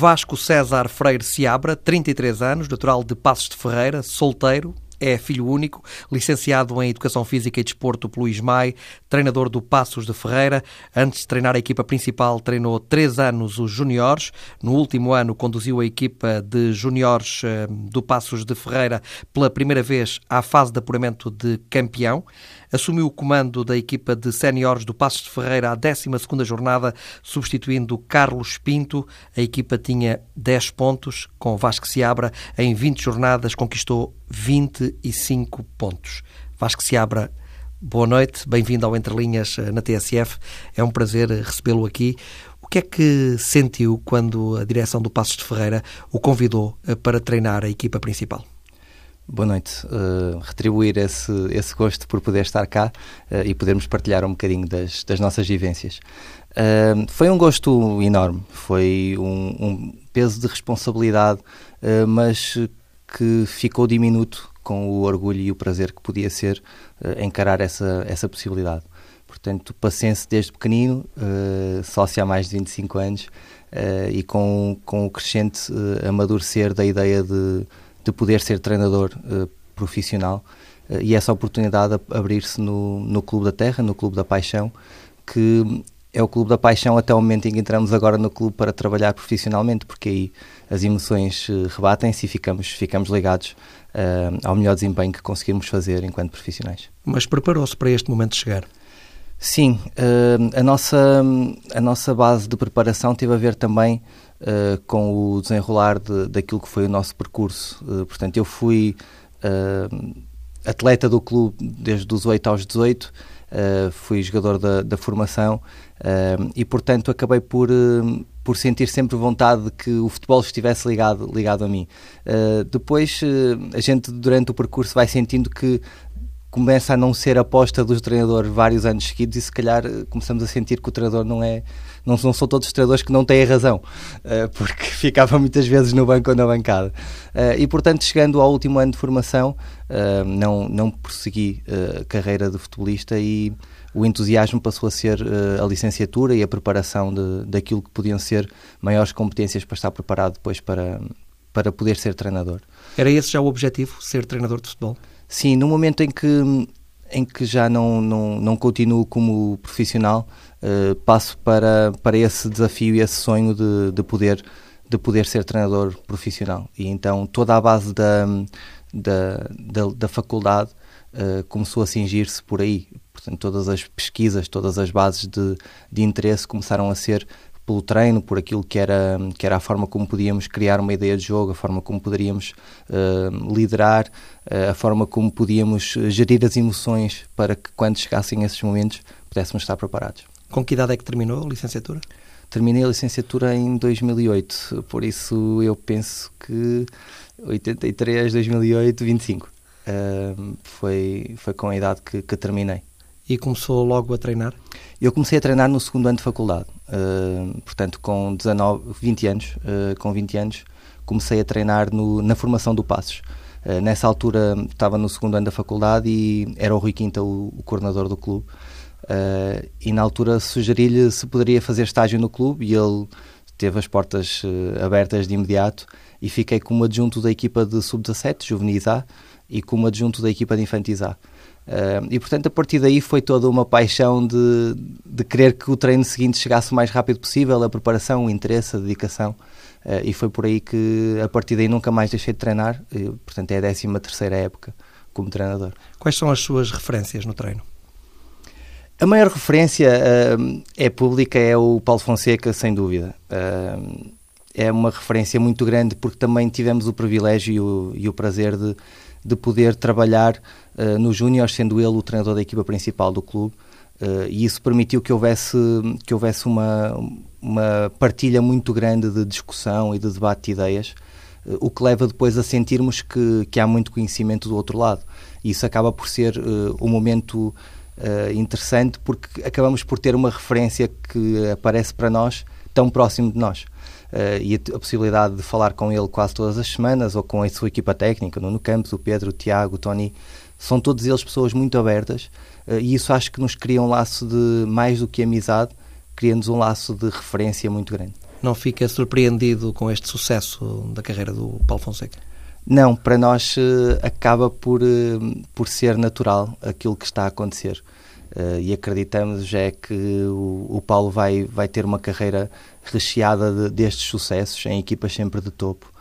Vasco César Freire Seabra, 33 anos, natural de Passos de Ferreira, solteiro, é filho único, licenciado em Educação Física e Desporto pelo ISMAI, treinador do Passos de Ferreira. Antes de treinar a equipa principal, treinou três anos os juniores. No último ano, conduziu a equipa de juniores eh, do Passos de Ferreira pela primeira vez à fase de apuramento de campeão assumiu o comando da equipa de séniores do Passos de Ferreira à 12ª jornada, substituindo Carlos Pinto. A equipa tinha 10 pontos, com Vasco Seabra em 20 jornadas conquistou 25 pontos. Vasco Seabra, boa noite, bem-vindo ao Entre Linhas eh, na TSF. É um prazer eh, recebê-lo aqui. O que é que sentiu quando a direção do Passos de Ferreira o convidou eh, para treinar a equipa principal? Boa noite. Uh, retribuir esse, esse gosto por poder estar cá uh, e podermos partilhar um bocadinho das, das nossas vivências. Uh, foi um gosto enorme, foi um, um peso de responsabilidade, mas que ficou diminuto com o orgulho e o prazer que podia ser encarar essa, essa possibilidade. Portanto, paciência desde pequenino, sócio há mais de 25 anos, e com, com o crescente amadurecer da ideia de de poder ser treinador uh, profissional uh, e essa oportunidade abrir-se no, no Clube da Terra, no Clube da Paixão, que é o Clube da Paixão até o momento em que entramos agora no clube para trabalhar profissionalmente, porque aí as emoções uh, rebatem-se e ficamos, ficamos ligados ao melhor desempenho que conseguimos fazer enquanto profissionais. Mas preparou-se para este momento chegar? Sim, a, nossa, a nossa base de preparação teve a ver também uh, com o desenrolar de, daquilo que foi o nosso percurso. Uh, portanto, eu fui uh, atleta do clube desde os 8 aos 18, fui jogador da, da formação e, portanto, acabei por, por sentir sempre vontade de que o futebol estivesse ligado, ligado a mim. depois, a gente, durante o percurso, vai sentindo que começa a não ser aposta dos treinadores vários anos seguidos e se calhar começamos a sentir que o treinador não é não, não são todos os treinadores que não têm razão uh, porque ficava muitas vezes no banco ou na bancada uh, e portanto chegando ao último ano de formação uh, não, não prossegui a carreira de futebolista e o entusiasmo passou a ser a licenciatura e a preparação de, daquilo que podiam ser maiores competências para estar preparado depois para, para poder ser treinador. Era esse já o objetivo, ser treinador de futebol? Sim, no momento em que, em que já não, não, não continuo como profissional, uh, passo para, para esse desafio e esse sonho de, de, poder, de poder ser treinador profissional. E então toda a base da, da, da, da faculdade uh, começou a cingir-se por aí. Portanto, todas as pesquisas, todas as bases de, de interesse começaram a ser pelo treino, por aquilo que era, que era a forma como podíamos criar uma ideia de jogo, a forma como poderíamos uh, liderar, uh, a forma como podíamos gerir as emoções para que quando chegassem esses momentos pudéssemos estar preparados. Com que idade é que terminou a licenciatura? Terminei a licenciatura em 2008, por isso eu penso que 83, 2008, 25. Uh, foi, foi com a idade que, que terminei. E começou logo a treinar? Eu comecei a treinar no segundo ano de faculdade, uh, portanto com 19, 20 anos, uh, com 20 anos comecei a treinar no, na formação do Passos. Uh, nessa altura estava no segundo ano da faculdade e era o Rui Quinta o, o coordenador do clube. E na altura sugeri-lhe se poderia fazer estágio no clube e ele teve as portas abertas de imediato e fiquei como adjunto da equipa de sub-17, juvenis A, e como adjunto da equipa de infantis A. Uh, e portanto, a partir daí foi toda uma paixão de, de querer que o treino seguinte chegasse o mais rápido possível, a preparação, o interesse, a dedicação. Uh, e foi por aí que, a partir daí, nunca mais deixei de treinar. E, portanto, é a 13 terceira época como treinador. Quais são as suas referências no treino? A maior referência uh, é pública, é o Paulo Fonseca, sem dúvida. é uma referência muito grande porque também tivemos o privilégio e o, e o prazer de de poder trabalhar uh, no Júnior, sendo ele o treinador da equipa principal do clube. Uh, e isso permitiu que houvesse, que houvesse uma, uma partilha muito grande de discussão e de debate de ideias, uh, o que leva depois a sentirmos que, que há muito conhecimento do outro lado. E isso acaba por ser um momento interessante porque acabamos por ter uma referência que aparece para nós tão próximo de nós uh, e a, a, possibilidade de falar com ele quase todas as semanas ou com a sua equipa técnica, no Campos, o Pedro, o Tiago, o Tony, são todos eles pessoas muito abertas uh, e isso acho que nos cria um laço de mais do que amizade, cria-nos um laço de referência muito grande. Não fica surpreendido com este sucesso da carreira do Paulo Fonseca? Não, para nós acaba por, por ser natural aquilo que está a acontecer. Uh, e acreditamos já é que o, o, Paulo vai, vai ter uma carreira recheada de, destes sucessos em equipas sempre de topo,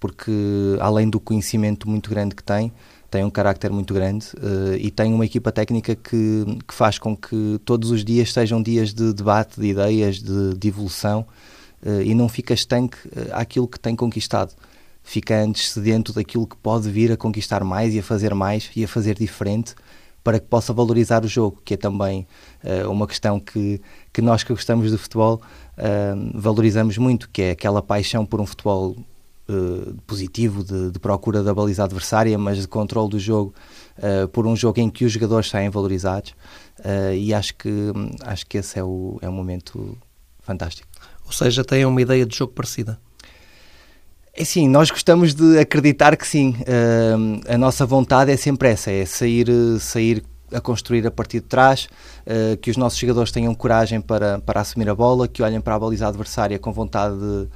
porque além do conhecimento muito grande que tem, tem um carácter muito grande uh, e tem uma equipa técnica que, que faz com que todos os dias sejam dias de debate, de ideias, de, de evolução uh, e não fica estanque àquilo que tem conquistado. Fica antes sedento daquilo que pode vir a conquistar mais e a fazer mais e a fazer diferente para que possa valorizar o jogo, que é também uh, uma questão que, que nós que gostamos de futebol uh, valorizamos muito, que é aquela paixão por um futebol uh, positivo, de, de, procura da baliza adversária, mas de controle do jogo, por um jogo em que os jogadores saem valorizados, e acho que, acho que esse é o, é um momento fantástico. Ou seja, têm uma ideia de jogo parecida. É sim, nós gostamos de acreditar que sim. Uh, a nossa vontade é sempre essa, é sair, sair a construir a partir de trás, uh, que os nossos jogadores tenham coragem para, para assumir a bola, que olhem para a baliza adversária com vontade de,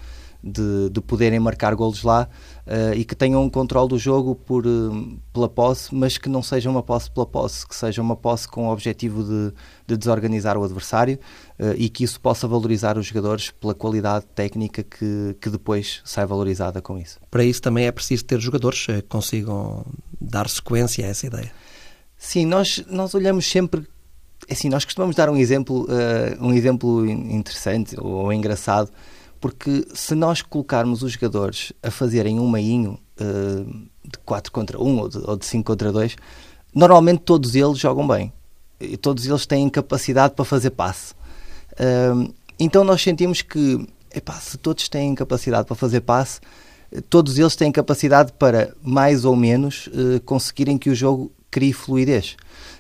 de, de poderem marcar golos lá uh, e que tenham um controle do jogo por, uh, pela posse, mas que não seja uma posse pela posse, que seja uma posse com o objetivo de, de desorganizar o adversário e que isso possa valorizar os jogadores pela qualidade técnica que, que depois sai valorizada com isso. Para isso também é preciso ter jogadores que consigam dar sequência a essa ideia. Sim, nós, nós olhamos sempre assim, nós costumamos dar um exemplo, uh, um exemplo interessante ou engraçado porque se nós colocarmos os jogadores a fazerem um meinho uh, de 4 contra 1 ou de, ou de 5 contra 2, normalmente todos eles jogam bem. E todos eles têm capacidade para fazer passe. Então nós sentimos que, epá, se todos têm capacidade para fazer passe, todos eles têm capacidade para, mais ou menos, uh, conseguirem que o jogo crie fluidez.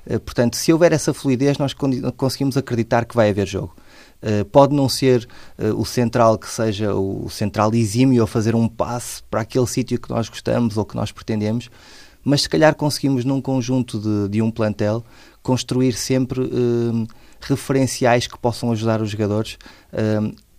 Uh, portanto, se houver essa fluidez, nós conseguimos acreditar que vai haver jogo. Uh, pode não ser uh, o central que seja o central exímio a fazer um passe para aquele sítio que nós gostamos ou que nós pretendemos, mas se calhar conseguimos num conjunto de, de um plantel construir sempre uh, referenciais que possam ajudar os jogadores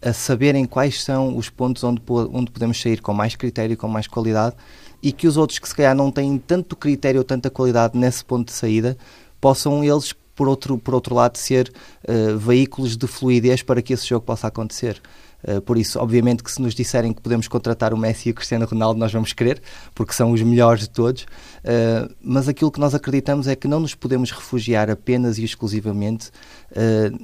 a saberem quais são os pontos onde, onde podemos sair com mais critério, com mais qualidade e que os outros que se calhar não têm tanto critério ou tanta qualidade nesse ponto de saída possam eles por outro, por outro lado, ser uh, veículos de fluidez para que esse jogo possa acontecer. Uh, por isso, obviamente, que se nos disserem que podemos contratar o Messi e o Cristiano Ronaldo, nós vamos querer, porque são os melhores de todos. Uh, mas aquilo que nós acreditamos é que não nos podemos refugiar apenas e exclusivamente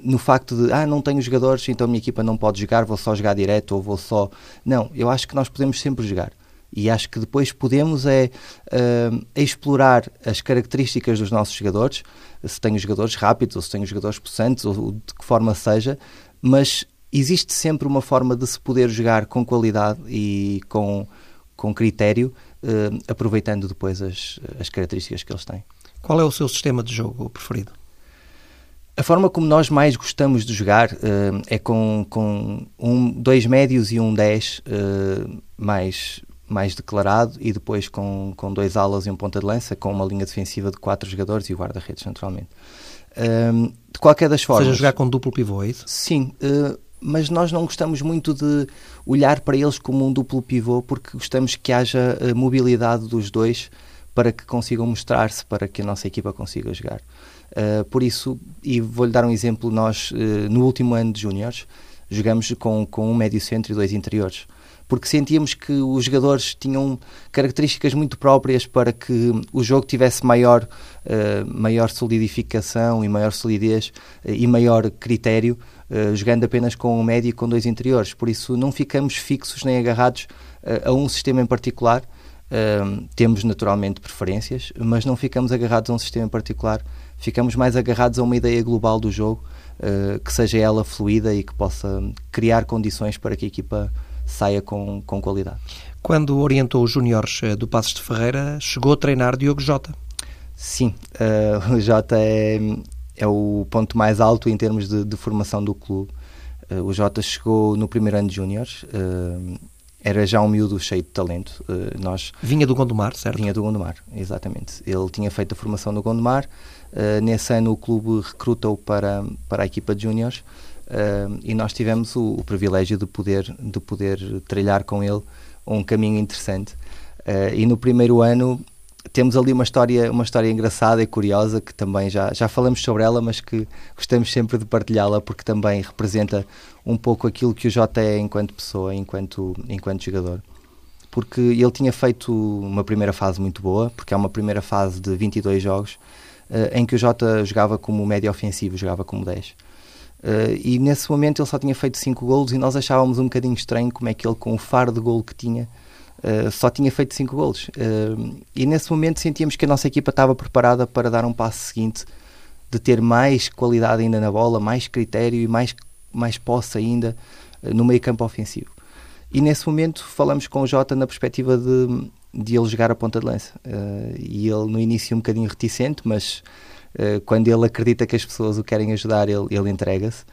no facto de, ah, não tenho jogadores, então a minha equipa não pode jogar, vou só jogar direto ou vou só. Não, eu acho que nós podemos sempre jogar. E acho que depois podemos é uh, explorar as características dos nossos jogadores, se tenho jogadores rápidos ou se tenho jogadores possantes ou de que forma seja, mas existe sempre uma forma de se poder jogar com qualidade e com, com critério, uh, aproveitando depois as, as características que eles têm. Qual é o seu sistema de jogo preferido? A forma como nós mais gostamos de jogar uh, é com, com um, dois médios e um 10 uh, mais, mais declarado e depois com, com dois alas e um ponta de lança, com uma linha defensiva de quatro jogadores e o guarda-redes, naturalmente. Um, de qualquer das formas. Ou seja, jogar com duplo pivô, é isso? Sim, uh, mas nós não gostamos muito de olhar para eles como um duplo pivô porque gostamos que haja uh, mobilidade dos dois para que consigam mostrar-se, para que a nossa equipa consiga jogar. Uh, por isso, e vou-lhe dar um exemplo, nós no último ano de júniores jogamos com, com um médio centro e dois interiores porque sentíamos que os jogadores tinham características muito próprias para que o jogo tivesse maior, uh, maior solidificação e maior solidez uh, e maior critério, uh, jogando apenas com um médio e com dois interiores. Por isso, não ficamos fixos nem agarrados a um sistema em particular. temos naturalmente preferências, mas não ficamos agarrados a um sistema em particular. Ficamos mais agarrados a uma ideia global do jogo, que seja ela fluida e que possa criar condições para que a equipa saia com, com qualidade. Quando orientou os júniores eh, do Passos de Ferreira, chegou a treinar Diogo Jota? Sim, uh, o Jota é, é o ponto mais alto em termos de, de formação do clube. Uh, o Jota chegou no primeiro ano de júniores, uh, era já um miúdo cheio de talento. nós Vinha do Gondomar, certo? Vinha do Gondomar, exatamente. Ele tinha feito a formação no Gondomar. nesse ano o clube recrutou para, para a equipa de júniores uh, e nós tivemos o, o, privilégio de poder, de poder trilhar com ele um caminho interessante. Uh, e no primeiro ano temos ali uma história, uma história engraçada e curiosa que também já, já falamos sobre ela, mas que gostamos sempre de partilhá-la porque também representa um pouco aquilo que o Jota é enquanto pessoa, enquanto, enquanto jogador. Porque ele tinha feito uma primeira fase muito boa, porque é uma primeira fase de 22 jogos, uh, em que o Jota jogava como médio ofensivo, jogava como 10. Uh, eh, e nesse momento ele só tinha feito 5 golos e nós achávamos um bocadinho estranho como é que ele, com o faro de golo que tinha, uh, só tinha feito 5 golos. e nesse momento sentíamos que a nossa equipa estava preparada para dar um passo seguinte, de ter mais qualidade ainda na bola, mais critério e mais, mais posse ainda no meio campo ofensivo. E nesse momento falamos com o Jota na perspectiva de, de ele jogar a ponta de lança. Uh, e ele no início um bocadinho reticente, mas uh, quando ele acredita que as pessoas o querem ajudar, ele, ele entrega-se.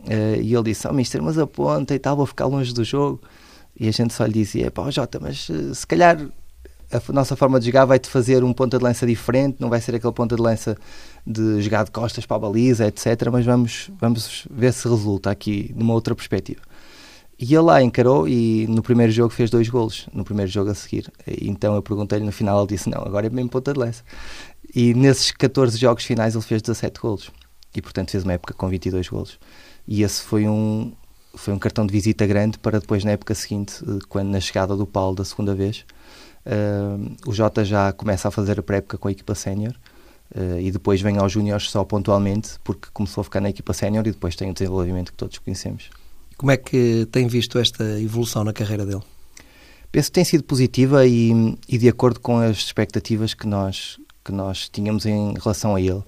Uh, e ele disse: Oh, mister, mas a ponta e tal, vou ficar longe do jogo. E a gente só lhe dizia: Pá, Jota, mas se calhar a nossa forma de jogar vai-te fazer um ponta de lança diferente, não vai ser aquele ponta de lança de jogar de costas para a baliza, etc. Mas vamos, vamos ver se resulta aqui numa outra perspectiva. E ele lá encarou e no primeiro jogo fez dois golos, no primeiro jogo a seguir. Então eu perguntei-lhe no final, ele disse: Não, agora é mesmo ponta de lança. E nesses 14 jogos finais ele fez 17 golos. E portanto fez uma época com 22 golos. E esse foi um, foi um cartão de visita grande para depois, na época seguinte, eh, quando na chegada do Paulo da segunda vez, uh, o Jota já começa a fazer a pré-época com a equipa sénior. Uh, e depois vem aos Júniores só pontualmente, porque começou a ficar na equipa sénior e depois tem o desenvolvimento que todos conhecemos. Como é que tem visto esta evolução na carreira dele? Penso que tem sido positiva e, e de acordo com as expectativas que nós, que nós tínhamos em relação a ele.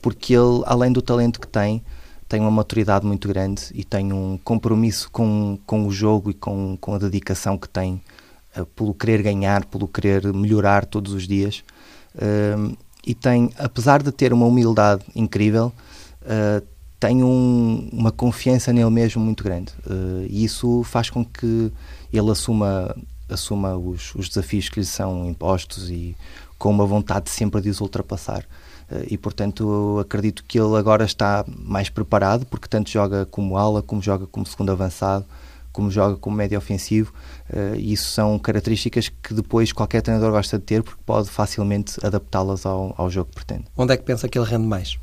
Porque ele, além do talento que tem, tem uma maturidade muito grande e tem um compromisso com, com o jogo e com, com a dedicação que tem uh, pelo querer ganhar, pelo querer melhorar todos os dias. Uh, e tem, apesar de ter uma humildade incrível, uh, tem um, uma confiança nele mesmo muito grande. Uh, e isso faz com que ele assuma, assuma os, os, desafios que lhe são impostos e com uma vontade sempre de os ultrapassar. Uh, e portanto acredito que ele agora está mais preparado, porque tanto joga como ala, como joga como segundo avançado, como joga como médio ofensivo. Uh, e isso são características que depois qualquer treinador gosta de ter, porque pode facilmente adaptá-las ao, ao jogo que pretende. Onde é que pensa que ele rende mais?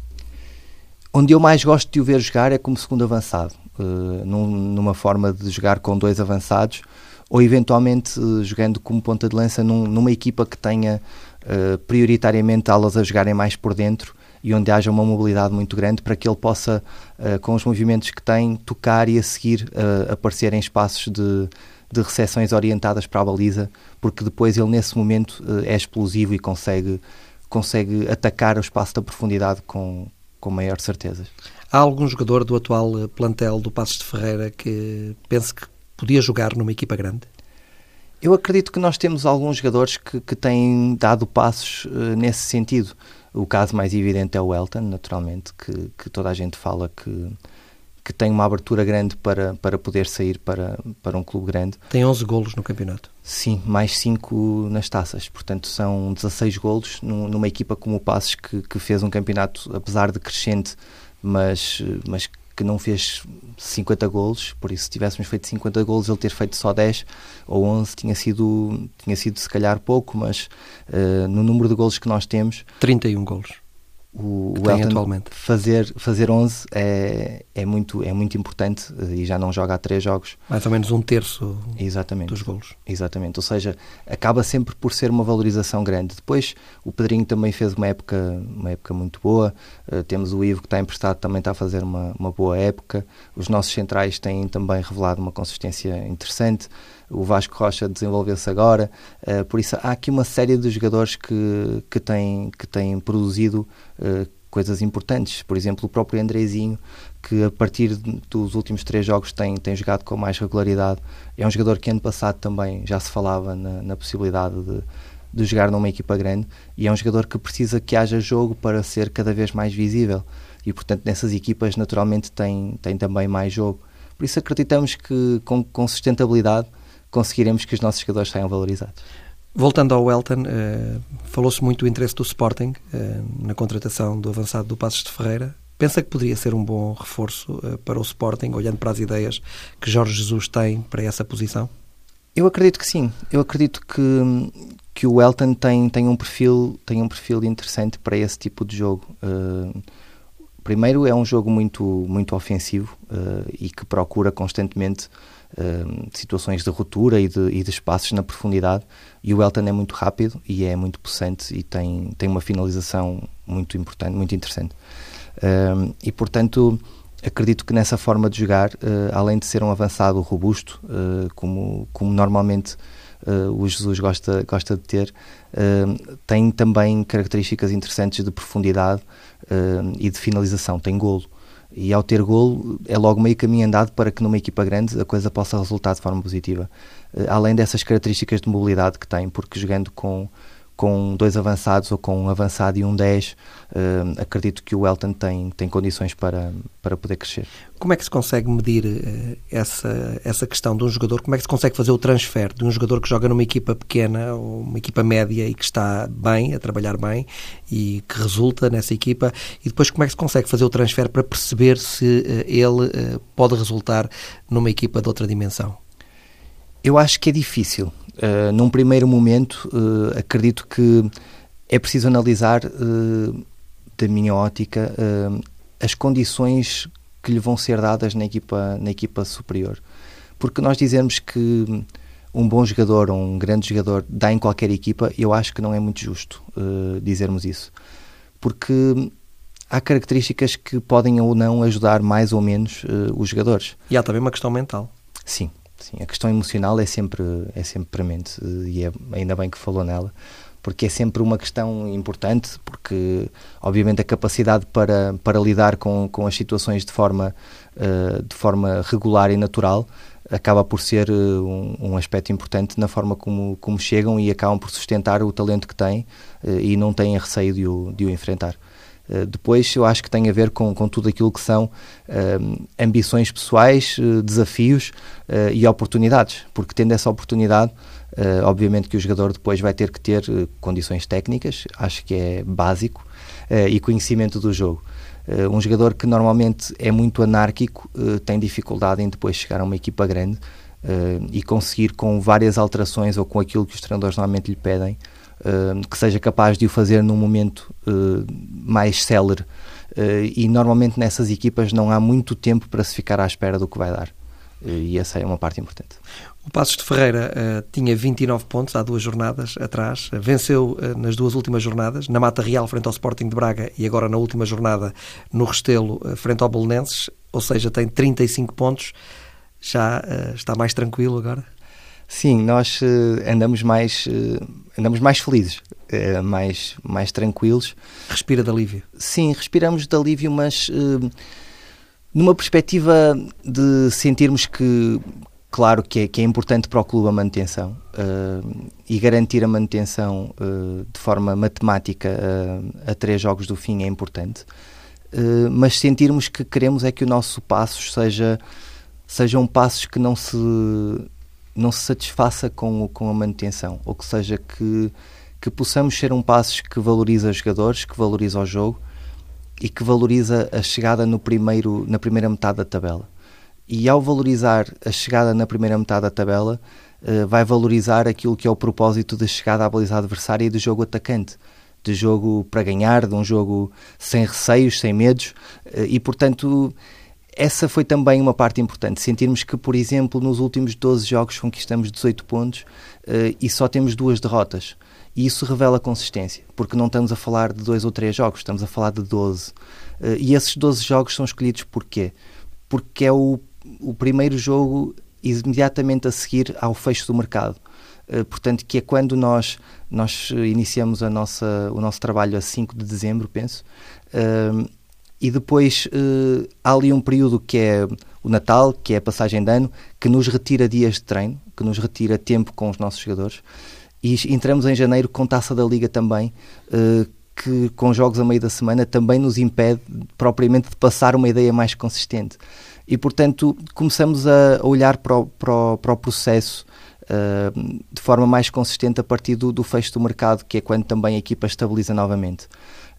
Onde eu mais gosto de o ver jogar é como segundo avançado, uh, num, numa forma de jogar com dois avançados ou eventualmente jogando como ponta de lança num, numa equipa que tenha uh, prioritariamente alas a jogarem mais por dentro e onde haja uma mobilidade muito grande para que ele possa, com os movimentos que tem, tocar e a seguir aparecer em espaços de, de recepções orientadas para a baliza, porque depois ele nesse momento é explosivo e consegue, consegue atacar o espaço da profundidade com, com maior certeza. Há algum jogador do atual eh, plantel do Passos de Ferreira que pense que podia jogar numa equipa grande? Eu acredito que nós temos alguns jogadores que, que têm dado passos uh, nesse sentido. O caso mais evidente é o Elton, naturalmente, que, que toda a gente fala que, que tem uma abertura grande para, para poder sair para, para um clube grande. Tem 11 golos no campeonato. Sim, mais 5 nas taças. Portanto, são 16 golos numa equipa como o Passos, que, que fez um campeonato, apesar de crescente, mas, mas que não fez 50 golos. Por isso, se tivéssemos feito 50 golos, ele ter feito só 10 ou 11 tinha sido, tinha sido se calhar pouco, mas uh, no número de golos que nós temos... 31 golos o, o Elton atualmente. fazer fazer 11 é, é muito é muito importante eh, e já não joga há três jogos. Mais ou menos um terço exatamente. dos golos. Exatamente. Ou seja acaba sempre por ser uma valorização grande. Depois o Pedrinho também fez uma época uma época muito boa. Uh, temos o Ivo que está emprestado também está a fazer uma, uma boa época. Os nossos centrais têm também revelado uma consistência interessante o Vasco Rocha desenvolveu-se agora, uh, por isso há aqui uma série de jogadores que, que, têm, que têm produzido uh, coisas importantes, por exemplo o próprio Andrezinho, que a partir dos últimos três jogos tem, tem jogado com mais regularidade, é um jogador que ano passado também já se falava na, na possibilidade de, de jogar numa equipa grande e é um jogador que precisa que haja jogo para ser cada vez mais visível. E portanto nessas equipas naturalmente tem, tem também mais jogo. Por isso acreditamos que com, com sustentabilidade conseguiremos que os nossos jogadores saiam valorizados. Voltando ao Welton, uh, falou-se muito do interesse do Sporting uh, na contratação do avançado do Passos de Ferreira. Pensa que poderia ser um bom reforço uh, para o Sporting, olhando para as ideias que Jorge Jesus tem para essa posição? Eu acredito que sim. Eu acredito que, que o Elton tem, tem, um perfil, tem um perfil interessante para esse tipo de jogo. Primeiro, é um jogo muito, muito ofensivo e que procura constantemente uh, situações de ruptura e de, e de espaços na profundidade. E o Elton é muito rápido e é muito possante e tem, tem uma finalização muito importante, muito interessante. e portanto, acredito que nessa forma de jogar, além de ser um avançado robusto, como, como normalmente uh, o Jesus gosta, gosta de ter, uh, tem também características interessantes de profundidade uh, e de finalização, tem golo. E ao ter golo, é logo meio caminho andado para que numa equipa grande a coisa possa resultar de forma positiva. além dessas características de mobilidade que tem, porque jogando com com dois avançados ou com um avançado e um 10, uh, eh, acredito que o Elton tem, tem condições para, para poder crescer. Como é que se consegue medir uh, essa, essa questão de um jogador? Como é que se consegue fazer o transfer de um jogador que joga numa equipa pequena ou uma equipa média e que está bem, a trabalhar bem e que resulta nessa equipa? E depois como é que se consegue fazer o transfer para perceber se uh, ele pode resultar numa equipa de outra dimensão? Eu acho que é difícil. Uh, num primeiro momento, uh, acredito que é preciso analisar, uh, da minha ótica, as condições que lhe vão ser dadas na equipa, na equipa superior. Porque nós dizemos que um bom jogador ou um grande jogador dá em qualquer equipa, eu acho que não é muito justo dizermos isso. Porque há características que podem ou não ajudar mais ou menos os jogadores. E há também uma questão mental. Sim, Sim, a questão emocional é sempre, é sempre premente e é, ainda bem que falou nela, porque é sempre uma questão importante, porque obviamente a capacidade para, para lidar com, com as situações de forma, uh, de forma regular e natural acaba por ser uh, um, um, aspecto importante na forma como, como chegam e acabam por sustentar o talento que têm uh, e não têm receio de o, de o enfrentar. Eh, depois, eu acho que tem a ver com, com tudo aquilo que são uh, ambições pessoais, uh, desafios e oportunidades, porque tendo essa oportunidade, obviamente que o jogador depois vai ter que ter condições técnicas, acho que é básico, e conhecimento do jogo. um jogador que normalmente é muito anárquico tem dificuldade em depois chegar a uma equipa grande e conseguir, com várias alterações ou com aquilo que os treinadores normalmente lhe pedem, que seja capaz de o fazer num momento uh, mais célere. Uh, e normalmente nessas equipas não há muito tempo para se ficar à espera do que vai dar. e essa é uma parte importante. O Passos de Ferreira uh, tinha 29 pontos há duas jornadas atrás, venceu uh, nas duas últimas jornadas, na Mata Real frente ao Sporting de Braga e agora na última jornada no Restelo uh, frente ao Belenenses, ou seja, tem 35 pontos. Já está mais tranquilo agora? Sim, nós uh, andamos mais uh, andamos mais felizes, uh, mais mais tranquilos. Respira de alívio. Sim, respiramos de alívio, mas numa perspectiva de sentirmos que claro que é, que é importante para o clube a manutenção e garantir a manutenção de forma matemática a três jogos do fim é importante. mas sentirmos que queremos é que o nosso passos seja sejam passos que não se não se satisfaça com, com a manutenção, ou que seja que, que possamos ser um passos que valoriza os jogadores, que valoriza o jogo e que valoriza a chegada no primeiro, na primeira metade da tabela. E ao valorizar a chegada na primeira metade da tabela, uh, vai valorizar aquilo que é o propósito de chegada à baliza adversária e do jogo atacante de jogo para ganhar, de um jogo sem receios, sem medos, eh, e portanto essa foi também uma parte importante. Sentirmos que, por exemplo, nos últimos 12 jogos conquistamos 18 pontos uh, e só temos duas derrotas. E isso revela consistência, porque não estamos a falar de dois ou três jogos, estamos a falar de 12. Uh, eh, e esses 12 jogos são escolhidos porquê? Porque é o, o primeiro jogo imediatamente a seguir ao fecho do mercado. Uh, portanto, que é quando nós, nós iniciamos a nossa, o nosso trabalho a 5 de dezembro, penso. E depois uh, há ali um período que é o Natal, que é a passagem de ano, que nos retira dias de treino, que nos retira tempo com os nossos jogadores. E entramos em janeiro com taça da Liga também, uh, que com jogos a meio da semana também nos impede propriamente de passar uma ideia mais consistente. E portanto começamos a olhar para o, para o, para o processo uh, de forma mais consistente a partir do, do fecho do mercado, que é quando também a equipa estabiliza novamente.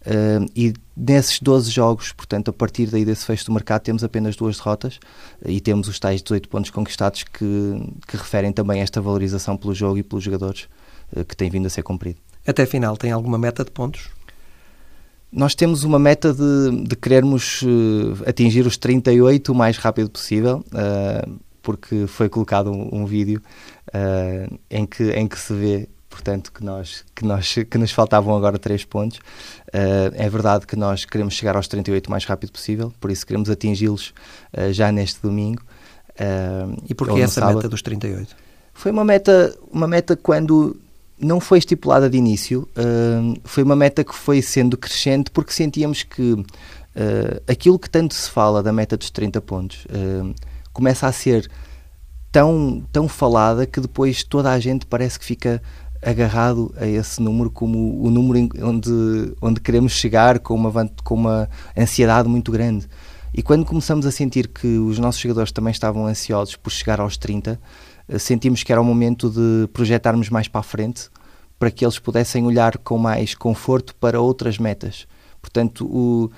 Uh, e nesses 12 jogos, portanto, a partir daí desse fecho do mercado, temos apenas duas derrotas uh, e temos os tais 18 pontos conquistados que, que referem também esta valorização pelo jogo e pelos jogadores uh, que tem vindo a ser cumprido. Até a final, tem alguma meta de pontos? Nós temos uma meta de, de querermos atingir os 38 o mais rápido possível, porque foi colocado um, um vídeo em, que, em que se vê portanto que nós que nós que nos faltavam agora três pontos. Uh, é verdade que nós queremos chegar aos 38 o mais rápido possível por isso queremos atingi-los uh, já neste domingo. Uh, e porquê essa sábado. meta dos 38 foi uma meta uma meta quando não foi estipulada de início foi uma meta que foi sendo crescente porque sentíamos que aquilo que tanto se fala da meta dos 30 pontos começa a ser tão, tão falada que depois toda a gente parece que fica agarrado a esse número como o número onde, onde queremos chegar com uma, com uma ansiedade muito grande. E quando começamos a sentir que os nossos jogadores também estavam ansiosos por chegar aos 30, eh, sentimos que era o momento de projetarmos mais para a frente para que eles pudessem olhar com mais conforto para outras metas. Portanto, o,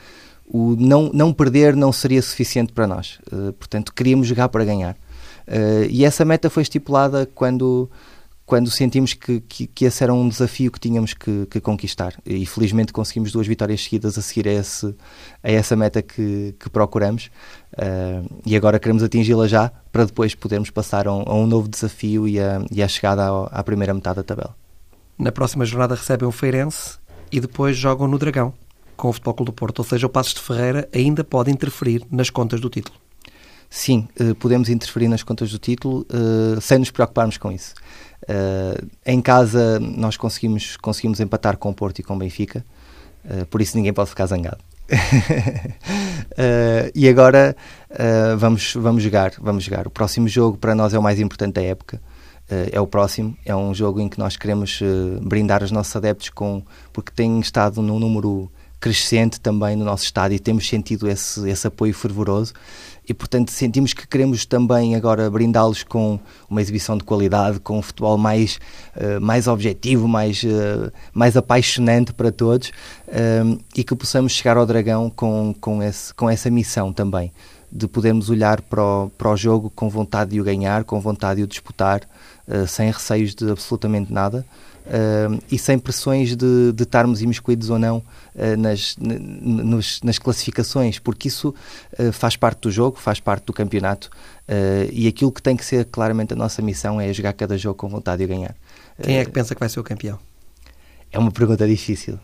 o não, não perder não seria suficiente para nós. Uh, portanto, queríamos jogar para ganhar. Uh, e essa meta foi estipulada quando quando sentimos que, que, que, esse era um desafio que tínhamos que, que, conquistar. E felizmente conseguimos duas vitórias seguidas a seguir a, esse, a essa meta que, procuramos. Uh, e agora queremos atingi-la já para depois podermos passar a um, a um novo desafio e a, e a chegada à, à, primeira metade da tabela. Na próxima jornada recebem o Feirense e depois jogam no Dragão com o Futebol Clube do Porto. Ou seja, o Passos de Ferreira ainda pode interferir nas contas do título. Sim, uh, podemos interferir nas contas do título uh, sem nos preocuparmos com isso. Uh, em casa nós conseguimos, conseguimos empatar com o Porto e com o Benfica, uh, por isso ninguém pode ficar zangado. uh, e agora vamos, vamos jogar, vamos jogar. O próximo jogo para nós é o mais importante da época. é o próximo, é um jogo em que nós queremos brindar os nossos adeptos com porque tem estado num número crescente também no nosso estádio e temos sentido esse, esse apoio fervoroso e portanto sentimos que queremos também agora brindá-los com uma exibição de qualidade, com um futebol mais, uh, mais objetivo, mais, uh, mais apaixonante para todos uh, e que possamos chegar ao Dragão com, com, esse, com essa missão também de podermos olhar para o, para o jogo com vontade de o ganhar, com vontade de o disputar, sem receios de absolutamente nada uh, e sem pressões de, de estarmos imiscuídos ou não uh, nas, nos, nas classificações, porque isso uh, faz parte do jogo, faz parte do campeonato e aquilo que tem que ser claramente a nossa missão é jogar cada jogo com vontade de ganhar. Quem é que pensa que vai ser o campeão? É uma pergunta difícil.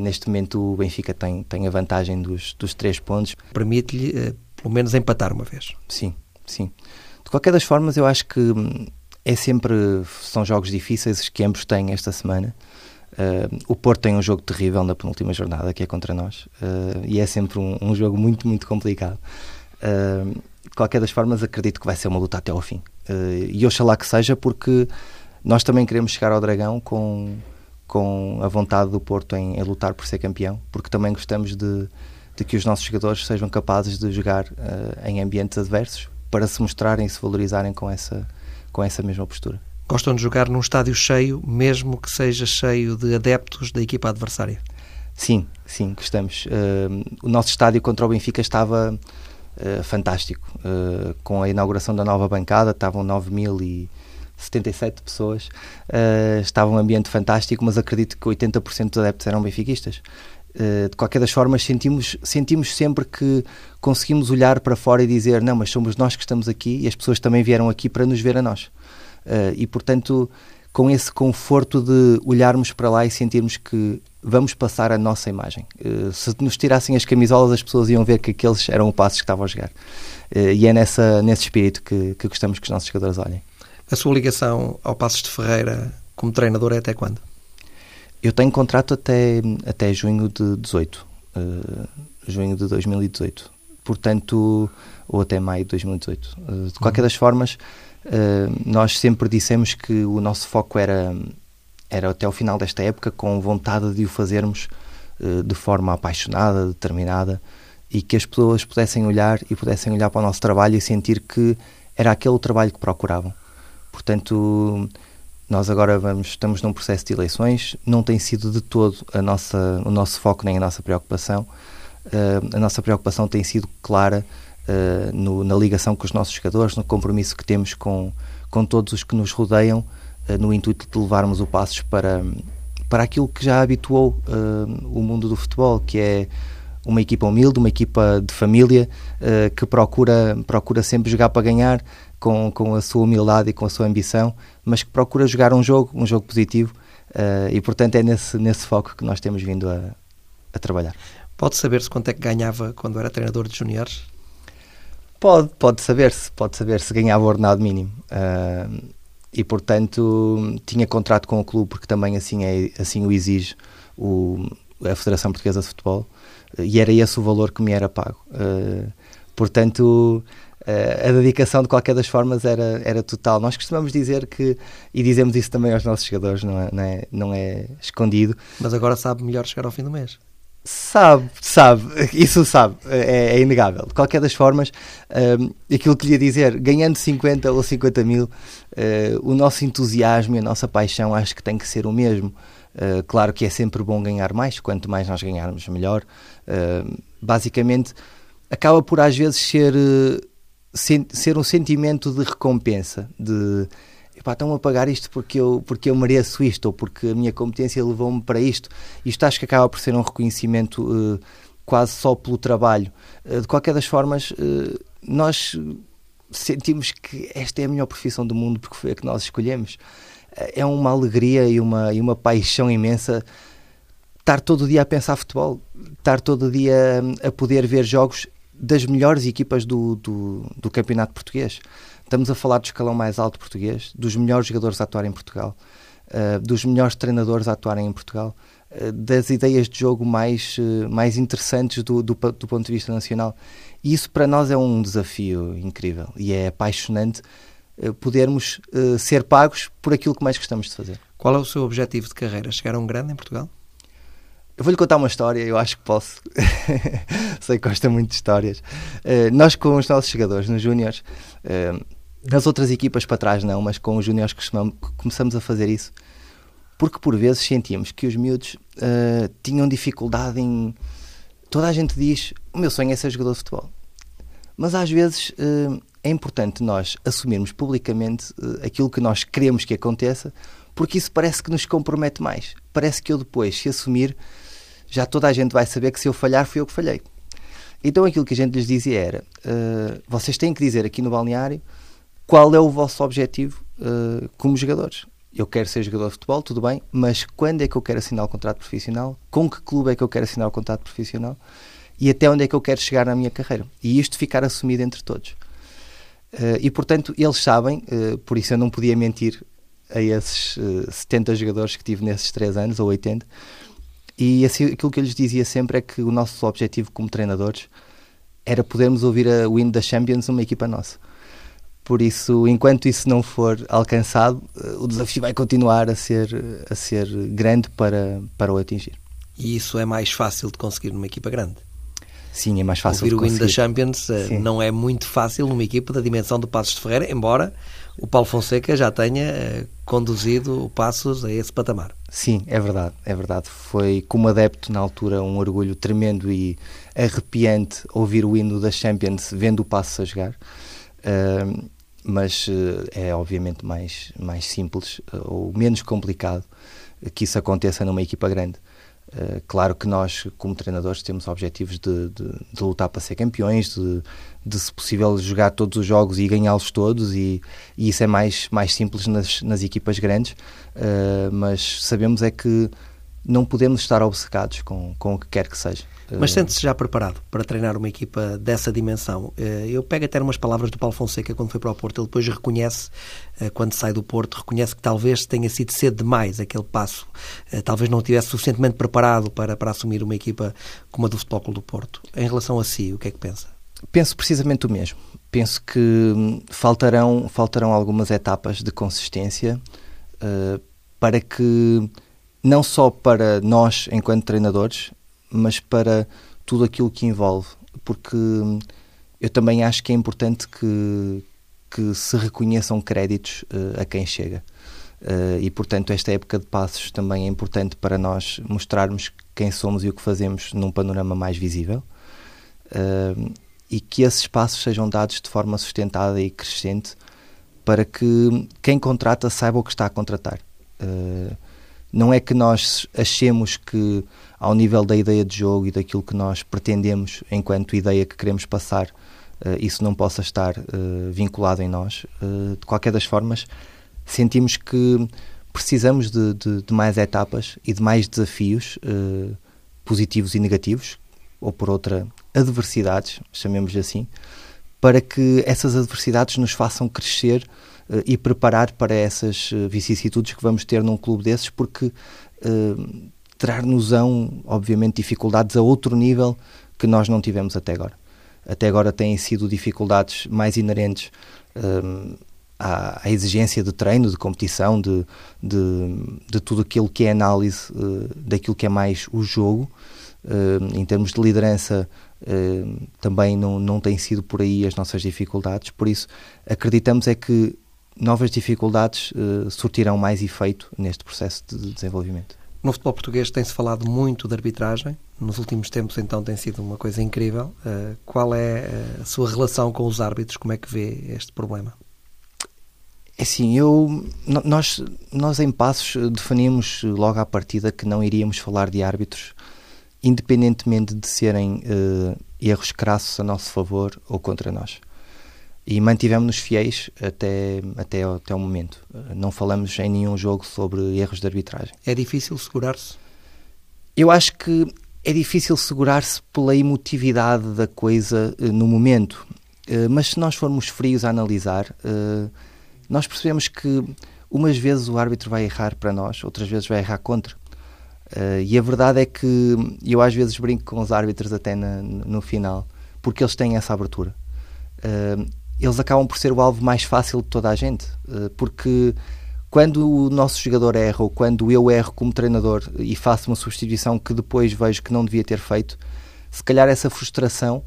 Neste momento o Benfica tem, tem a vantagem dos, dos três pontos. Permite-lhe, uh, pelo menos, empatar uma vez. Sim, sim. De qualquer das formas, eu acho que hum, é sempre são jogos difíceis que ambos têm esta semana. Uh, o Porto tem um jogo terrível na penúltima jornada que é contra nós uh, e é sempre um, um, jogo muito muito complicado. Uh, de qualquer das formas acredito que vai ser uma luta até ao fim e oxalá que seja porque nós também queremos chegar ao Dragão com com a vontade do Porto em, em lutar por ser campeão porque também gostamos de, de que os nossos jogadores sejam capazes de jogar em ambientes adversos para se mostrarem e se valorizarem com essa com essa mesma postura. Gostam de jogar num estádio cheio, mesmo que seja cheio de adeptos da equipa adversária? Sim, sim, gostamos. Uh, o nosso estádio contra o Benfica estava uh, fantástico. Uh, com a inauguração da nova bancada, estavam 9.077 pessoas. estava um ambiente fantástico, mas acredito que 80% dos adeptos eram benfiquistas. De qualquer das formas, sentimos, sentimos sempre que conseguimos olhar para fora e dizer: não, mas somos nós que estamos aqui e as pessoas também vieram aqui para nos ver a nós. Uh, e portanto, com esse conforto de olharmos para lá e sentirmos que vamos passar a nossa imagem. Uh, se nos tirassem as camisolas, as pessoas iam ver que aqueles eram o passos que estavam a jogar. E é nessa, nesse espírito que, que gostamos que os nossos jogadores olhem. A sua ligação ao Passos de Ferreira como treinador é até quando? Eu tenho contrato até, até junho de 18. junho de 2018 portanto, ou até maio de 2018. Eh, de qualquer das formas, eh, nós sempre dissemos que o nosso foco era, era até o final desta época com vontade de o fazermos eh, de forma apaixonada, determinada e que as pessoas pudessem olhar e pudessem olhar para o nosso trabalho e sentir que era aquele o trabalho que procuravam. Portanto, Nós agora vamos, estamos num processo de eleições, não tem sido de todo a nossa, o nosso foco nem a nossa preocupação. Uh, a nossa preocupação tem sido clara uh, no, na ligação com os nossos jogadores, no compromisso que temos com, com todos os que nos rodeiam, uh, no intuito de levarmos o Passos para, para aquilo que já habituou o mundo do futebol, que é uma equipa humilde, uma equipa de família que procura, procura sempre jogar para ganhar, com, com a sua humildade e com a sua ambição, mas que procura jogar um jogo, um jogo positivo, uh, e portanto é nesse, nesse foco que nós temos vindo a, a trabalhar. Pode saber-se quanto é que ganhava quando era treinador de juniores? Pode, pode saber-se, pode saber-se, ganhava ordenado mínimo. Uh, e portanto tinha contrato com o clube porque também assim, é, assim o exige o, a Federação Portuguesa de Futebol e era esse o valor que me era pago. Uh, portanto, a dedicação de qualquer das formas era, era total. Nós costumamos dizer que, e dizemos isso também aos nossos jogadores, não é, não é, não é escondido. Mas agora sabe melhor chegar ao fim do mês. Sabe, sabe, isso sabe, é, é inegável. De qualquer das formas, um, ehm, aquilo que lhe ia dizer, ganhando 50 ou 50 mil, uh, o nosso entusiasmo e a nossa paixão acho que tem que ser o mesmo. Uh, claro que é sempre bom ganhar mais, quanto mais nós ganharmos, melhor. Uh, basicamente, acaba por às vezes ser ser um sentimento de recompensa, de epá, estão a pagar isto porque eu, porque eu mereço isto, ou porque a minha competência levou-me para isto. Isto acho que acaba por ser um reconhecimento uh, quase só pelo trabalho. Uh, de qualquer das formas, uh, nós sentimos que esta é a melhor profissão do mundo porque foi a que nós escolhemos. É uma alegria e uma, e uma paixão imensa estar todo o dia a pensar futebol, estar todo o dia a poder ver jogos das melhores equipas do, do, do, campeonato português. Estamos a falar do escalão mais alto português, dos melhores jogadores a atuar em Portugal, uh, dos melhores treinadores a atuarem em Portugal, uh, das ideias de jogo mais, uh, mais interessantes do, do, do, ponto de vista nacional. E isso para nós é um desafio incrível e é apaixonante podermos ser pagos por aquilo que mais gostamos de fazer. Qual é o seu objetivo de carreira? Chegar a um grande em Portugal? Eu vou-lhe contar uma história, eu acho que posso. Sei que gosta muito de histórias. Uh, nós, com os nossos jogadores nos Júniores, uh, nas outras equipas para trás não, mas com os Júniores começamos a fazer isso. Porque por vezes sentíamos que os miúdos uh, tinham dificuldade em. Toda a gente diz: o meu sonho é ser jogador de futebol. Mas às vezes é importante nós assumirmos publicamente aquilo que nós queremos que aconteça, porque isso parece que nos compromete mais. Parece que eu depois, se assumir, já toda a gente vai saber que se eu falhar fui eu que falhei. Então aquilo que a gente lhes dizia era: uh, vocês têm que dizer aqui no balneário qual é o vosso objetivo uh, como jogadores. Eu quero ser jogador de futebol, tudo bem, mas quando é que eu quero assinar o contrato profissional? Com que clube é que eu quero assinar o contrato profissional? E até onde é que eu quero chegar na minha carreira? E isto ficar assumido entre todos. Uh, e portanto, eles sabem, por isso eu não podia mentir a esses uh, 70 jogadores que tive nesses 3 anos, ou 80, e assim, aquilo que eu lhes dizia sempre é que o nosso objetivo como treinadores era podermos ouvir a Win da Champions numa equipa nossa. Por isso, enquanto isso não for alcançado, eh, o desafio vai continuar a ser, a ser grande para, para o atingir. E isso é mais fácil de conseguir numa equipa grande? Sim, é mais fácil Ouvir de conseguir. o win da Champions eh, Sim. não é muito fácil numa equipa da dimensão do Passos de Ferreira, embora o Paulo Fonseca já tenha eh, conduzido o Passos a esse patamar. Sim, é verdade, é verdade. Foi como adepto na altura um orgulho tremendo e arrepiante ouvir o hino da Champions vendo o Passos a jogar. Uh, mas uh, é obviamente mais, mais simples uh, ou menos complicado que isso aconteça numa equipa grande. Uh, claro que nós, como treinadores, temos objetivos de, de, de lutar para ser campeões, de, de, se possível, jogar todos os jogos e ganhá-los todos, e, e, isso é mais, mais simples nas, nas equipas grandes, uh, mas sabemos é que não podemos estar obcecados com, com o que quer que seja. Mas sente-se já preparado para treinar uma equipa dessa dimensão? Eh, eu pego até umas palavras do Paulo Fonseca quando foi para o Porto. Ele depois reconhece, eh, quando sai do Porto, reconhece que talvez tenha sido cedo demais aquele passo. Eh, talvez não estivesse suficientemente preparado para, para assumir uma equipa como a do Futebol Clube do Porto. Em relação a si, o que é que pensa? Penso precisamente o mesmo. Penso que hum, faltarão, faltarão algumas etapas de consistência uh, para que, não só para nós, enquanto treinadores, mas para tudo aquilo que envolve, porque eu também acho que é importante que, que se reconheçam créditos uh, a quem chega. Uh, e, portanto, esta época de passos também é importante para nós mostrarmos quem somos e o que fazemos num panorama mais visível. Uh, e que esses passos sejam dados de forma sustentada e crescente para que quem contrata saiba o que está a contratar. Uh, não é que nós achemos que, ao nível da ideia de jogo e daquilo que nós pretendemos enquanto ideia que queremos passar, uh, isso não possa estar uh, vinculado em nós. de qualquer das formas, sentimos que precisamos de, de, de, mais etapas e de mais desafios positivos e negativos, ou por outra, adversidades, chamemos-lhe assim, para que essas adversidades nos façam crescer uh, e preparar para essas uh, vicissitudes que vamos ter num clube desses, porque uh, trar-nos-ão, obviamente, dificuldades a outro nível que nós não tivemos até agora. Até agora têm sido dificuldades mais inerentes à, à, exigência de treino, de competição, de, de, de tudo aquilo que é análise daquilo que é mais o jogo. em termos de liderança, Uh, também não, não tem sido por aí as nossas dificuldades, por isso acreditamos é que novas dificuldades uh, surtirão mais efeito neste processo de desenvolvimento. No futebol português tem-se falado muito de arbitragem, nos últimos tempos então tem sido uma coisa incrível. Uh, qual é a sua relação com os árbitros? Como é que vê este problema? É assim, eu, nós, nós em Passos definimos logo à partida que não iríamos falar de árbitros independentemente de serem uh, erros crassos a nosso favor ou contra nós. E mantivemos-nos fiéis até, até, até o momento. Não falamos em nenhum jogo sobre erros de arbitragem. É difícil segurar-se? Eu acho que é difícil segurar-se pela emotividade da coisa uh, no momento. mas se nós formos frios a analisar, nós percebemos que umas vezes o árbitro vai errar para nós, outras vezes vai errar contra. E a verdade é que eu às vezes brinco com os árbitros até no final, porque eles têm essa abertura. Uh, eles acabam por ser o alvo mais fácil de toda a gente, uh, porque quando o nosso jogador erra ou quando eu erro como treinador e faço uma substituição que depois vejo que não devia ter feito, se calhar essa frustração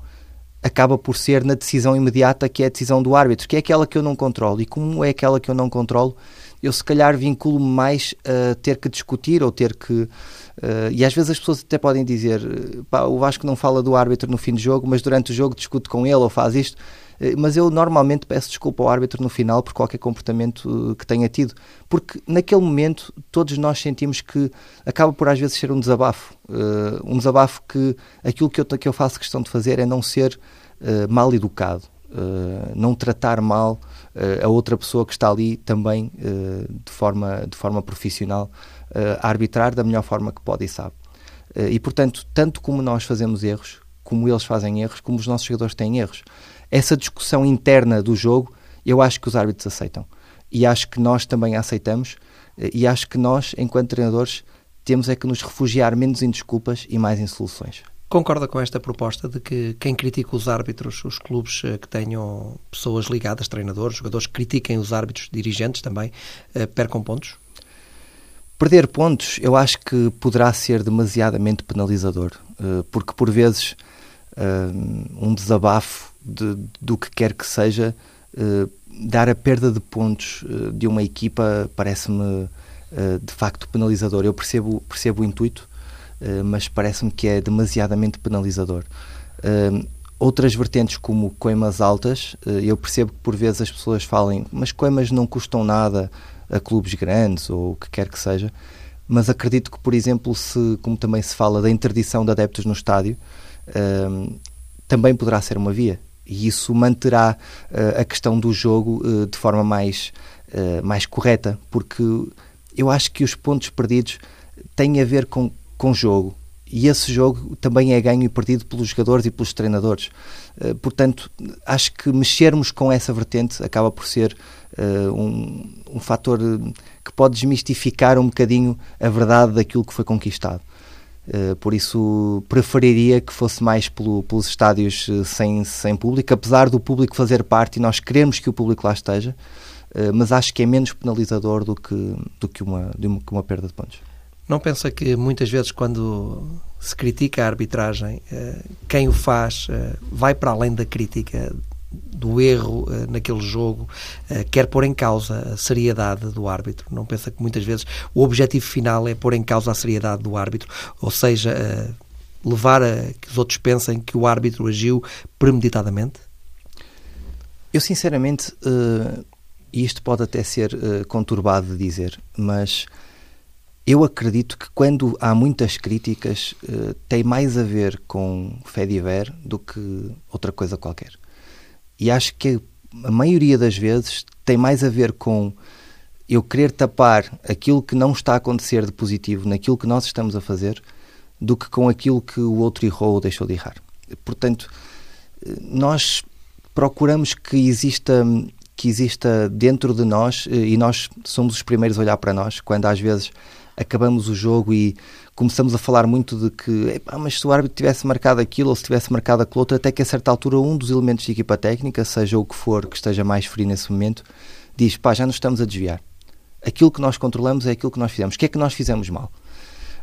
acaba por ser na decisão imediata que é a decisão do árbitro, que é aquela que eu não controlo. E como é aquela que eu não controlo, eu se calhar vinculo-me mais a ter que discutir ou ter que. Uh, e às vezes as pessoas até podem dizer: pá, o Vasco não fala do árbitro no fim do jogo, mas durante o jogo discute com ele ou faz isto. Uh, mas eu normalmente peço desculpa ao árbitro no final por qualquer comportamento uh, que tenha tido, porque naquele momento todos nós sentimos que acaba por às vezes ser um desabafo. um desabafo que aquilo que eu, que eu faço questão de fazer é não ser mal educado, não tratar mal a outra pessoa que está ali também de, forma, de forma profissional a arbitrar da melhor forma que pode e sabe. e portanto, tanto como nós fazemos erros, como eles fazem erros, como os nossos jogadores têm erros. Essa discussão interna do jogo, eu acho que os árbitros aceitam. E acho que nós também aceitamos. E acho que nós, enquanto treinadores, temos é que nos refugiar menos em desculpas e mais em soluções. Concorda com esta proposta de que quem critica os árbitros, os clubes eh, que tenham pessoas ligadas, treinadores, jogadores que critiquem os árbitros, dirigentes também, eh, percam pontos? Perder pontos eu acho que poderá ser demasiadamente penalizador, eh, porque por vezes um desabafo de, do que quer que seja, dar a perda de pontos de uma equipa parece-me de facto penalizador. Eu percebo, percebo o intuito, eh, mas parece-me que é demasiadamente penalizador. Outras vertentes, como coimas altas, eu percebo que por vezes as pessoas falem, mas coimas não custam nada a clubes grandes ou o que quer que seja, mas acredito que, por exemplo, se, como também se fala da interdição de adeptos no estádio, também poderá ser uma via. E isso manterá a questão do jogo de forma mais, mais correta, porque eu acho que os pontos perdidos têm a ver com com jogo. E esse jogo também é ganho e perdido pelos jogadores e pelos treinadores. Portanto, acho que mexermos com essa vertente acaba por ser um, um fator eh, que pode desmistificar um bocadinho a verdade daquilo que foi conquistado. Uh, por isso, preferiria que fosse mais pelo, pelos estádios sem, sem público, apesar do público fazer parte e nós queremos que o público lá esteja, mas acho que é menos penalizador do que, do que, uma, do que uma perda de pontos. Não pensa que muitas vezes, quando se critica a arbitragem, eh, quem o faz eh, vai para além da crítica do erro naquele jogo, quer pôr em causa a seriedade do árbitro. Não pensa que muitas vezes o objetivo final é pôr em causa a seriedade do árbitro, ou seja, levar a que os outros pensem que o árbitro agiu premeditadamente? Eu, sinceramente, uh, isto pode até ser uh, conturbado de dizer, mas eu acredito que quando há muitas críticas, uh, tem mais a ver com fé de ver do que outra coisa qualquer. E acho que a maioria das vezes tem mais a ver com eu querer tapar aquilo que não está a acontecer de positivo naquilo que nós estamos a fazer do que com aquilo que o outro errou ou deixou de errar. Portanto, nós procuramos que exista que exista dentro de nós e nós somos os primeiros a olhar para nós quando às vezes acabamos o jogo e começamos a falar muito de que mas se o árbitro tivesse marcado aquilo ou se tivesse marcado aquilo outro, até que a certa altura um dos elementos de equipa técnica, seja o que for que esteja mais frio nesse momento, diz pá, já nos estamos a desviar. Aquilo que nós controlamos é aquilo que nós fizemos. O que é que nós fizemos mal?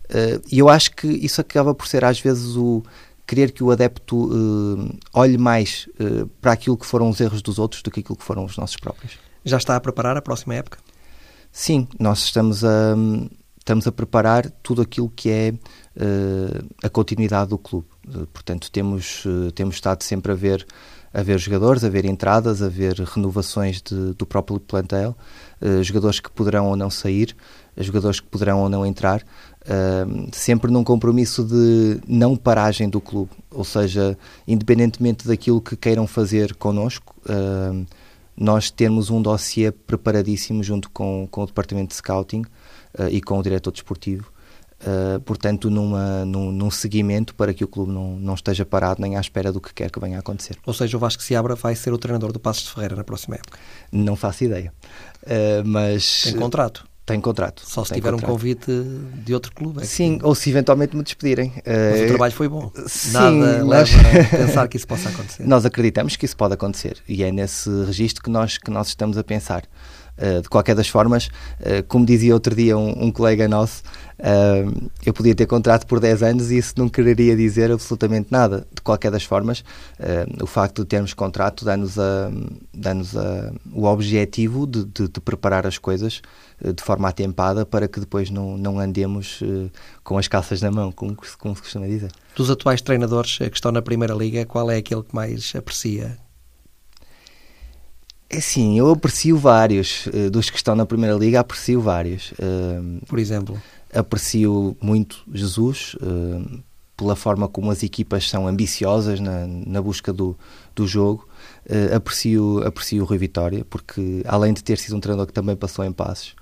Eh, e eu acho que isso acaba por ser às vezes o querer que o adepto uh, olhe mais uh, para aquilo que foram os erros dos outros do que aquilo que foram os nossos próprios. Já está a preparar a próxima época? Sim, nós estamos a, estamos a preparar tudo aquilo que é uh, a continuidade do clube. portanto, temos, temos estado sempre a ver, a ver jogadores, a ver entradas, a ver renovações de, do próprio plantel, jogadores que poderão ou não sair, jogadores que poderão ou não entrar uh, sempre num compromisso de não paragem do clube, ou seja, independentemente daquilo que queiram fazer connosco, uh, nós temos um dossiê preparadíssimo junto com, com o departamento de scouting uh, e com o diretor desportivo. Uh, portanto, numa, num, num, seguimento para que o clube não, não esteja parado nem à espera do que quer que venha a acontecer. Ou seja, o Vasco Seabra vai ser o treinador do Passos de Ferreira na próxima época? Não faço ideia. Uh, mas Tem contrato? Tem contrato. Só se tiver contrato. um convite de outro clube. É sim, que... ou se eventualmente me despedirem. Mas uh, o trabalho foi bom. Sim, Nada nós... leva a pensar que isso possa acontecer. Nós acreditamos que isso pode acontecer e é nesse registro que nós, que nós estamos a pensar. Uh, de qualquer das formas, uh, como dizia outro dia um, um colega nosso, uh, eu podia ter contrato por 10 anos e isso não quereria dizer absolutamente nada. De qualquer das formas, o facto de termos contrato dá-nos, a, o objetivo de, de, de, preparar as coisas de forma atempada para que depois não, não andemos com as calças na mão, como, como se costuma dizer. Dos atuais treinadores que estão na Primeira Liga, qual é aquele que mais aprecia é sim, eu aprecio vários. Uh, dos que estão na Primeira Liga, aprecio vários. Uh, Por exemplo? Aprecio muito Jesus, uh, pela forma como as equipas são ambiciosas na, na busca do, do jogo. aprecio, aprecio o Rui Vitória, porque além de ter sido um treinador que também passou em passos,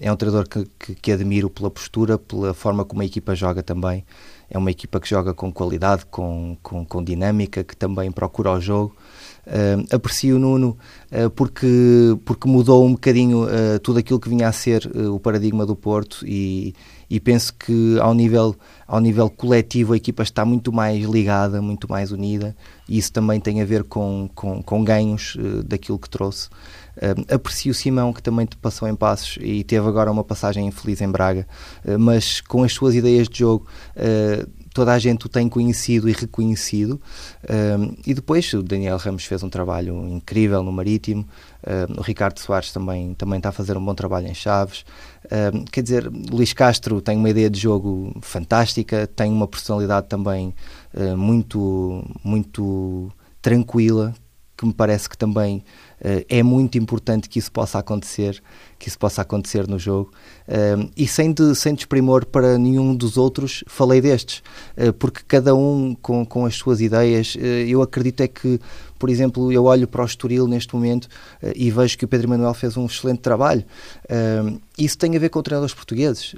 é um treinador que, que, que admiro pela postura, pela forma como a equipa joga também. É uma equipa que joga com qualidade, com, com, com dinâmica, que também procura o jogo. Uh, aprecio o Nuno uh, porque, porque mudou um bocadinho uh, tudo aquilo que vinha a ser o paradigma do Porto e, e penso que ao nível, ao nível coletivo a equipa está muito mais ligada, muito mais unida e isso também tem a ver com, com, com ganhos daquilo que trouxe. aprecio o Simão, que também passou em passos e teve agora uma passagem infeliz em Braga, mas com as suas ideias de jogo toda a gente o tem conhecido e reconhecido. Um, e depois o Daniel Ramos fez um trabalho incrível no Marítimo, um, o Ricardo Soares também, também está a fazer um bom trabalho em Chaves. Um, quer dizer, Luís Castro tem uma ideia de jogo fantástica, tem uma personalidade também uh, muito, muito tranquila, que me parece que também é muito importante que isso possa acontecer, que isso possa acontecer no jogo. Uh, e sem, de, sem desprimor para nenhum dos outros, falei destes, uh, porque cada um com, com as suas ideias, eu acredito é que, por exemplo, eu olho para o Estoril neste momento e vejo que o Pedro Manuel fez um excelente trabalho. isso tem a ver com treinadores portugueses.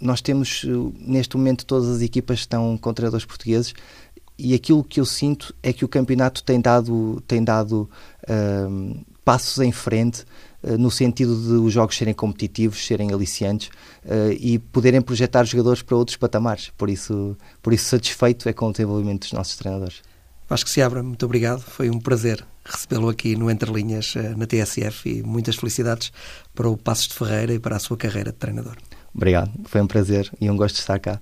nós temos, neste momento, todas as equipas estão com treinadores portugueses e aquilo que eu sinto é que o campeonato tem dado, tem dado uh, passos em frente uh, no sentido de os jogos serem competitivos, serem aliciantes uh, e poderem projetar jogadores para outros patamares. Por isso, por isso satisfeito é com o desenvolvimento dos nossos treinadores. Vasco Seabra, muito obrigado. Foi um prazer recebê-lo aqui no Entre Linhas, eh, na TSF, e muitas felicidades para o Passos de Ferreira e para a sua carreira de treinador. Obrigado, foi um prazer e um gosto de estar cá.